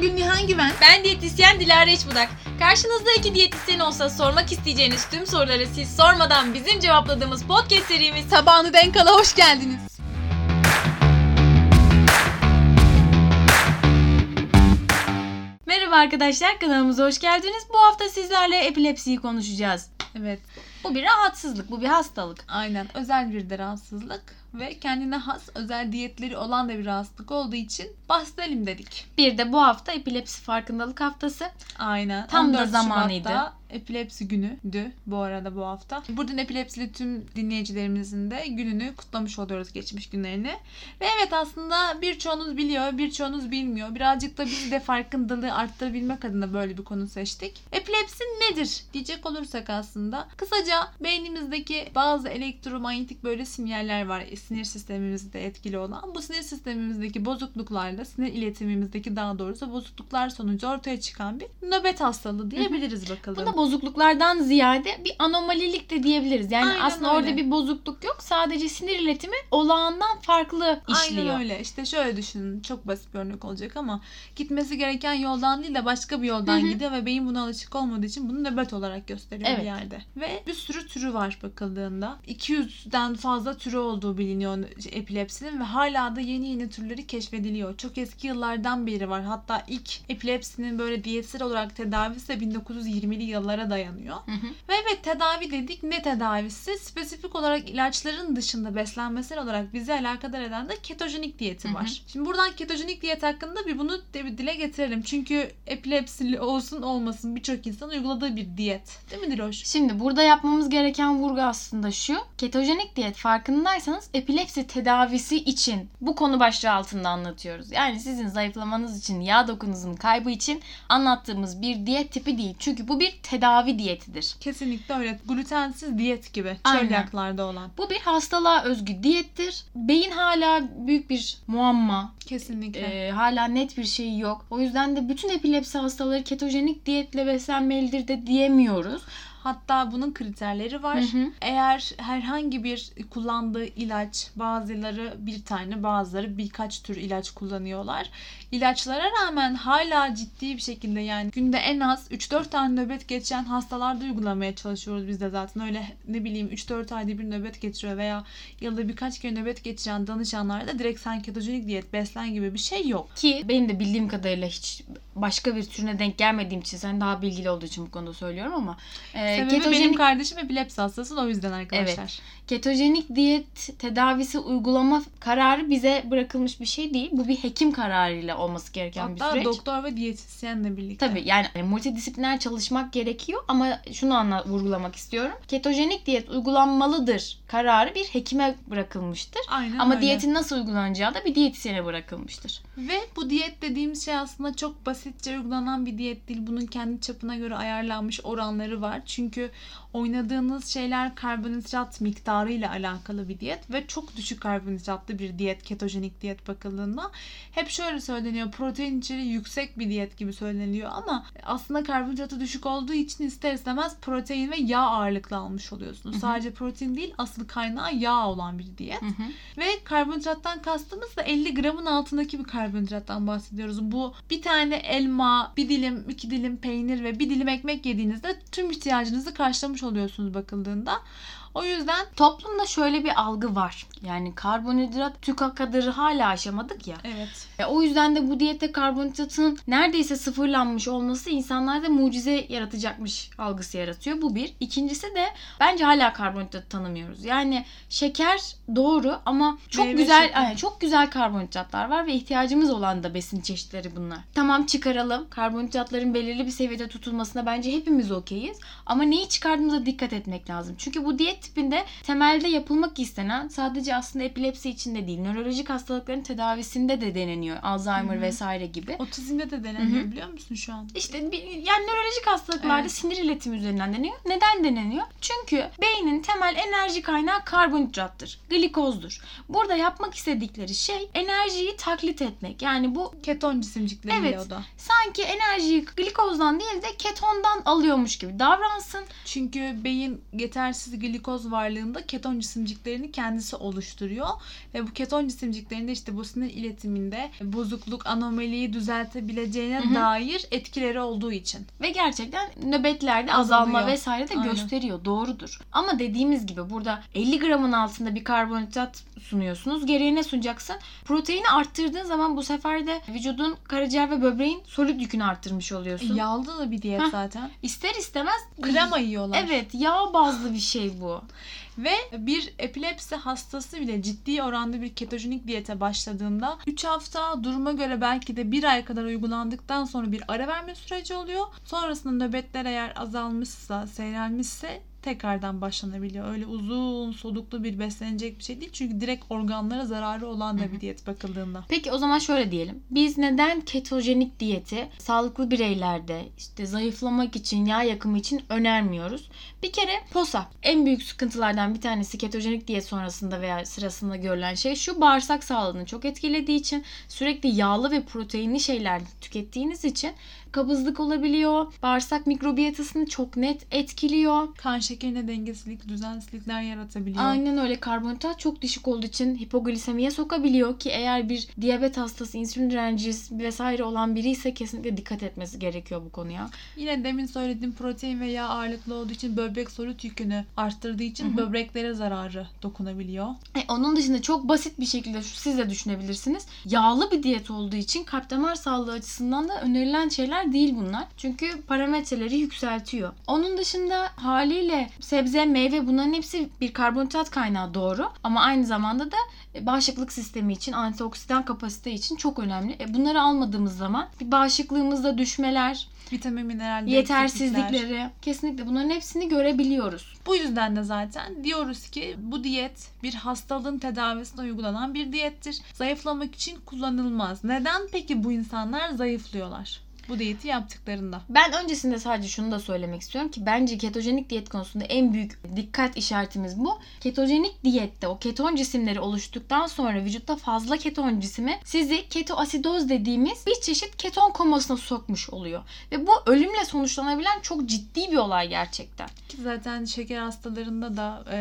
diyetisyen Gülnihan Güven. Ben diyetisyen Dilara İçbudak. Karşınızda iki diyetisyen olsa sormak isteyeceğiniz tüm soruları siz sormadan bizim cevapladığımız podcast serimiz Tabağını denk ala hoş geldiniz. Merhaba arkadaşlar kanalımıza hoş geldiniz. Bu hafta sizlerle epilepsiyi konuşacağız. Evet Bu bir rahatsızlık, bu bir hastalık. aynen özel bir de rahatsızlık ve kendine has özel diyetleri olan da bir rahatsızlık olduğu için bahsedelim dedik. Bir de bu hafta epilepsi farkındalık haftası. Aynen. Tam da 14 zamanıydı. Şubat'ta epilepsi günüydü bu arada bu hafta. Buradan epilepsili tüm dinleyicilerimizin de gününü kutlamış oluyoruz geçmiş günlerini. Ve evet aslında birçoğunuz biliyor, birçoğunuz bilmiyor. Birazcık da biz de farkındalığı arttırabilmek adına böyle bir konu seçtik. Epilepsi nedir diyecek olursak aslında kısaca beynimizdeki bazı elektromanyetik böyle sinyaller var sinir sistemimizde etkili olan. Bu sinir sistemimizdeki bozukluklarla sinir iletimimizdeki daha doğrusu bozukluklar sonucu ortaya çıkan bir nöbet hastalığı diyebiliriz bakalım. Buna bozukluklardan ziyade bir anomalilik de diyebiliriz. Yani Aynen aslında orada öyle. bir bozukluk yok. Sadece sinir iletimi olağandan farklı işliyor. Aynen öyle. İşte şöyle düşünün. Çok basit bir örnek olacak ama gitmesi gereken yoldan değil de başka bir yoldan Hı hı. gidiyor ve beyin buna alışık olmadığı için bunu nöbet olarak gösteriyor Evet. bir yerde. Ve bir sürü türü var bakıldığında. 200'den fazla türü olduğu biliniyor epilepsinin ve hala da yeni yeni türleri keşfediliyor. Çok eski yıllardan beri var. Hatta ilk epilepsinin böyle diyetsel olarak tedavisi de 1920'li yıllara dayanıyor. Hı hı. Ve evet tedavi dedik ne tedavisi? Spesifik olarak ilaçların dışında beslenmesel olarak bizi alakadar eden de ketojenik diyeti Hı hı. var. Şimdi buradan ketojenik diyet hakkında bir bunu bir dile getirelim. Çünkü epilepsili olsun olmasın birçok insan uyguladığı bir diyet. Değil mi Diloş? Şimdi burada yapmamız gereken vurgu aslında şu. Ketojenik diyet farkındaysanız epilepsi tedavisi için bu konu başlığı altında anlatıyoruz. Yani sizin zayıflamanız için, yağ dokunuzun kaybı için anlattığımız bir diyet tipi değil. Çünkü bu bir tedavi diyetidir. Kesinlikle öyle. Glutensiz diyet gibi. Çölyaklarda olan. Bu bir hastalığa özgü diyettir. Beyin hala büyük bir muamma. Kesinlikle. Ee, hala net bir şey yok. O yüzden de bütün epilepsi hastaları ketojenik diyetle beslenmelidir de diyemiyoruz. Hatta bunun kriterleri var. Hı hı. Eğer herhangi bir kullandığı ilaç, bazıları bir tane, bazıları birkaç tür ilaç kullanıyorlar. İlaçlara rağmen hala ciddi bir şekilde yani günde en az 3-4 tane nöbet geçen hastalarda uygulamaya çalışıyoruz biz de zaten. Öyle ne bileyim 3-4 ayda bir nöbet geçiriyor veya yılda birkaç kere nöbet geçiren danışanlarda direkt sen ketojenik diyet beslen gibi bir şey yok. Ki benim de bildiğim kadarıyla hiç başka bir türüne denk gelmediğim için sen daha bilgili olduğu için bu konuda söylüyorum ama e, Sebebi benim ketojenik kardeşim epilepsi hastası da o yüzden arkadaşlar. ketojenik diyet tedavisi uygulama kararı bize bırakılmış bir şey değil. Bu bir hekim kararıyla olması gereken bir Hatta süreç. doktor ve diyetisyenle birlikte. Tabii yani hani multidisipliner çalışmak gerekiyor ama şunu anla vurgulamak istiyorum. Ketojenik diyet uygulanmalıdır kararı bir hekime bırakılmıştır. Aynen Ama öyle. diyetin nasıl uygulanacağı da bir diyetisyene bırakılmıştır. Ve bu diyet dediğimiz şey aslında çok basitçe uygulanan bir diyet değil. Bunun kendi çapına göre ayarlanmış oranları var. Çünkü oynadığınız şeyler karbonhidrat miktarı ile alakalı bir diyet ve çok düşük karbonhidratlı bir diyet, ketojenik diyet bakıldığında. Hep şöyle söyleniyor, protein içeriği yüksek bir diyet gibi söyleniliyor ama aslında karbonhidratı düşük olduğu için ister istemez protein ve yağ ağırlıklı almış oluyorsunuz. Hı hı. Sadece protein değil, asıl kaynağı yağ olan bir diyet. Hı hı. Ve karbonhidrattan kastımız da 50 gramın altındaki bir karbonhidrattan bahsediyoruz. Bu bir tane elma, bir dilim, iki dilim peynir ve bir dilim ekmek yediğinizde tüm ihtiyacınızı karşılamış oluyorsunuz bakıldığında. O yüzden Toplumda şöyle bir algı var. Yani karbonhidrat tükakadarı hala aşamadık ya. evet E, o yüzden de bu diyette karbonhidratın neredeyse sıfırlanmış olması insanlarda mucize yaratacakmış algısı yaratıyor. Bu bir. İkincisi de bence hala karbonhidrat tanımıyoruz. Yani şeker doğru ama çok Meyve güzel yani çok güzel karbonhidratlar var ve ihtiyacımız olan da besin çeşitleri bunlar. Tamam çıkaralım. Karbonhidratların belirli bir seviyede tutulmasına bence hepimiz okeyiz. Ama neyi çıkardığımıza dikkat etmek lazım. Çünkü bu diyet tipinde temelde yapılmak istenen sadece aslında epilepsi için de değil, nörolojik hastalıkların tedavisinde de deneniyor. Alzheimer Hı hı. vesaire gibi. otizmde de deneniyor Hı hı. biliyor musun şu an? İşte yani nörolojik hastalıklarda Evet. sinir iletimi üzerinden deniyor. Neden deneniyor? Çünkü beynin temel enerji kaynağı karbonhidrattır, glikozdur. Burada yapmak istedikleri şey enerjiyi taklit etmek. Yani bu Keton cisimcikleriyle Evet. o da. sanki enerjiyi glikozdan değil de ketondan alıyormuş gibi davransın. Çünkü beyin yetersiz glikoz varlığında keton cisimciklerini kendisi oluşturuyor. Ve bu keton cisimciklerinde işte bu sinir iletiminde bozukluk, anomaliyi düzeltebileceğine Hı hı. dair etkileri olduğu için. Ve gerçekten nöbetlerde azalma Azalıyor. vesaire de Aynen. gösteriyor. Doğrudur. Ama dediğimiz gibi burada 50 gramın altında bir karbonhidrat sunuyorsunuz. Geriye ne sunacaksın? Proteini arttırdığın zaman bu sefer de vücudun karaciğer ve böbreğin solüt yükünü arttırmış oluyorsun. Yağlı da bir diyet Heh. zaten. İster istemez Krema yiyorlar. Evet yağ bazlı bir şey bu. 嗯。Ve bir epilepsi hastası bile ciddi oranda bir ketojenik diyete başladığında 3 hafta duruma göre belki de 1 ay kadar uygulandıktan sonra bir ara verme süreci oluyor. Sonrasında nöbetler eğer azalmışsa, seyrelmişse tekrardan başlanabiliyor. Öyle uzun soluklu bir beslenecek bir şey değil. Çünkü direkt organlara zararı olan da bir diyet bakıldığında. Peki o zaman şöyle diyelim. Biz neden ketojenik diyeti sağlıklı bireylerde işte zayıflamak için, yağ yakımı için önermiyoruz? Bir kere posa. En büyük sıkıntılardan bir tanesi ketojenik diyet sonrasında veya sırasında görülen şey şu bağırsak sağlığını çok etkilediği için sürekli yağlı ve proteinli şeyler tükettiğiniz için kabızlık olabiliyor. Bağırsak mikrobiyotasını çok net etkiliyor. Kan şekerine dengesizlik, düzensizlikler yaratabiliyor. Aynen öyle karbonhidrat çok düşük olduğu için hipoglisemiye sokabiliyor ki eğer bir diyabet hastası, insülin direnci vesaire olan biri ise kesinlikle dikkat etmesi gerekiyor bu konuya. Yine demin söylediğim protein ve yağ ağırlıklı olduğu için böbrek solüt yükünü arttırdığı için Hı hı. böbreklere zararı dokunabiliyor. E, onun dışında çok basit bir şekilde siz de düşünebilirsiniz. Yağlı bir diyet olduğu için kalp damar sağlığı açısından da önerilen şeyler değil bunlar. Çünkü parametreleri yükseltiyor. Onun dışında haliyle sebze, meyve bunların hepsi bir karbonhidrat kaynağı doğru. Ama aynı zamanda da e, bağışıklık sistemi için, antioksidan kapasite için çok önemli. E, bunları almadığımız zaman bir bağışıklığımızda düşmeler, Vitamin, mineral, yetersizlikleri kesinlikle bunların hepsini görebiliyoruz. Bu yüzden de zaten diyoruz ki bu diyet bir hastalığın tedavisine uygulanan bir diyettir. Zayıflamak için kullanılmaz. Neden peki bu insanlar zayıflıyorlar? Bu diyeti yaptıklarında. Ben öncesinde sadece şunu da söylemek istiyorum ki bence ketojenik diyet konusunda en büyük dikkat işaretimiz bu. Ketojenik diyette o keton cisimleri oluştuktan sonra vücutta fazla keton cisimi sizi ketoasidoz dediğimiz bir çeşit keton komasına sokmuş oluyor. Ve bu ölümle sonuçlanabilen çok ciddi bir olay gerçekten. Ki zaten şeker hastalarında da e,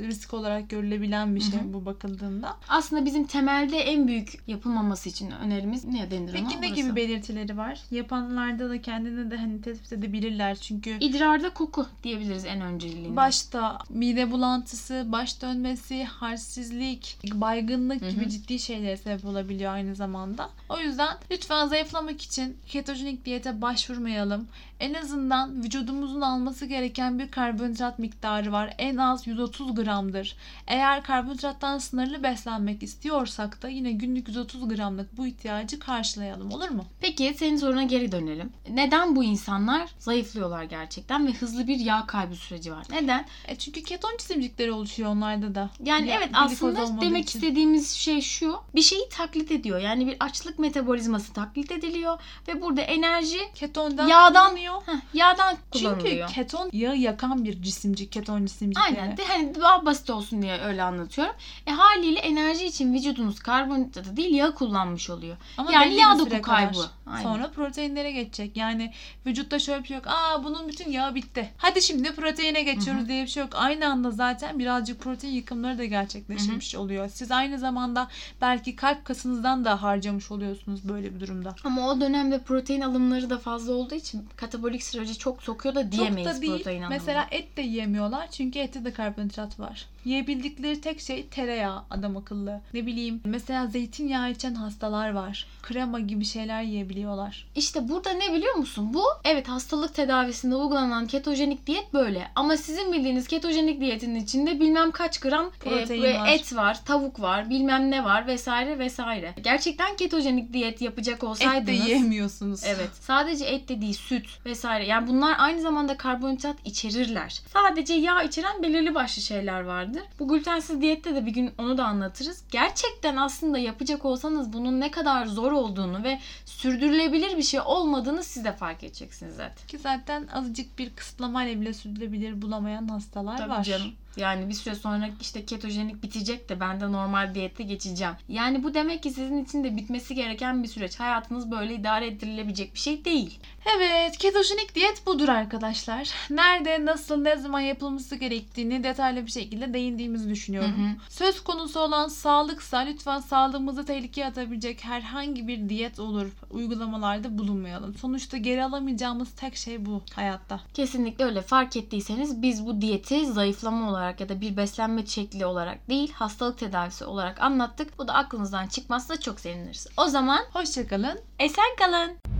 risk olarak görülebilen bir şey Hı bu bakıldığında. Aslında bizim temelde en büyük yapılmaması için önerimiz ne denir ona? Peki ne Orası. gibi belirtileri var? Yapanlarda da kendini de hani tespit edebilirler çünkü İdrarda koku diyebiliriz en önceliğinde. Başta mide bulantısı, baş dönmesi, halsizlik, baygınlık Hı hı. gibi ciddi şeylere sebep olabiliyor aynı zamanda. O yüzden lütfen zayıflamak için ketojenik diyete başvurmayalım. En azından vücudumuzun alması gereken bir karbonhidrat miktarı var. En az 130 gramdır. Eğer karbonhidrattan sınırlı beslenmek istiyorsak da yine günlük 130 gramlık bu ihtiyacı karşılayalım olur mu? Peki senin soruna geri dönelim. Neden bu insanlar zayıflıyorlar gerçekten ve hızlı bir yağ kaybı süreci var? Neden? E çünkü keton cisimcikleri oluşuyor onlarda da. Yani Ya, evet aslında demek için. istediğimiz şey şu. Bir şeyi taklit ediyor. Yani bir açlık metabolizması taklit ediliyor ve burada enerji Ketondan Yağdan- kullanıyor. heh, yağdan Çünkü kullanılıyor. keton yağı yakan bir cisimcik, keton cisimcikleri. Aynen. De, hani daha basit olsun diye öyle anlatıyorum. E haliyle enerji için vücudunuz karbonhidratı değil yağ kullanmış oluyor. Ama Yani yağ doku kaybı. Aynen. Sonra proteinlere geçecek. Yani vücutta şöyle bir şey yok. Aa bunun bütün yağı bitti. Hadi şimdi proteine geçiyoruz diye bir şey yok. Aynı anda zaten birazcık protein yıkımları da gerçekleşmiş oluyor. Siz aynı zamanda belki kalp kasınızdan da harcamış oluyorsunuz böyle bir durumda. Ama o dönemde protein alımları da fazla olduğu için katabolik süreci çok sokuyor da diyemeyiz Çok da değil. protein. Mesela et de yiyemiyorlar çünkü ette de karbonhidrat var. Yiyebildikleri tek şey tereyağı adam akıllı. Ne bileyim mesela zeytinyağı içen hastalar var. Krema gibi şeyler yiyebiliyorlar. İşte burada ne biliyor musun? Bu evet hastalık tedavisinde uygulanan ketojenik diyet böyle. Ama sizin bildiğiniz ketojenik diyetin içinde bilmem kaç gram e, Protein e, var. et var, tavuk var, bilmem ne var vesaire vesaire. Gerçekten ketojenik diyet yapacak Et de olsaydınız yiyemiyorsunuz. Evet. Sadece et de değil, süt vesaire. Yani bunlar aynı zamanda karbonhidrat içerirler. Sadece yağ içeren belirli başlı şeyler vardır. Bu glutensiz diyette de bir gün onu da anlatırız. Gerçekten aslında yapacak olsanız bunun ne kadar zor olduğunu ve sürdürülebilir bir şey olmadığını siz de fark edeceksiniz zaten. Ki zaten azıcık bir kısıtlamayla bile sürdürülebilir bulamayan hastalar Tabii var. canım. Yani bir süre sonra işte ketojenik bitecek de ben de normal diyette geçeceğim. Yani bu demek ki sizin için de bitmesi gereken bir süreç. Hayatınız böyle idare ettirilebilecek bir şey değil. Evet, ketojenik diyet budur arkadaşlar. Nerede, nasıl, ne zaman yapılması gerektiğini detaylı bir şekilde değindiğimizi düşünüyorum. Hı hı. Söz konusu olan sağlıksa lütfen sağlığımızı tehlikeye atabilecek herhangi bir diyet olur. Uygulamalarda bulunmayalım. Sonuçta geri alamayacağımız tek şey bu hayatta. Kesinlikle öyle. Fark ettiyseniz biz bu diyeti zayıflama olarak ya da bir beslenme şekli olarak değil hastalık tedavisi olarak anlattık. Bu da aklınızdan çıkmazsa çok seviniriz. O zaman Hoşçakalın. esen kalın.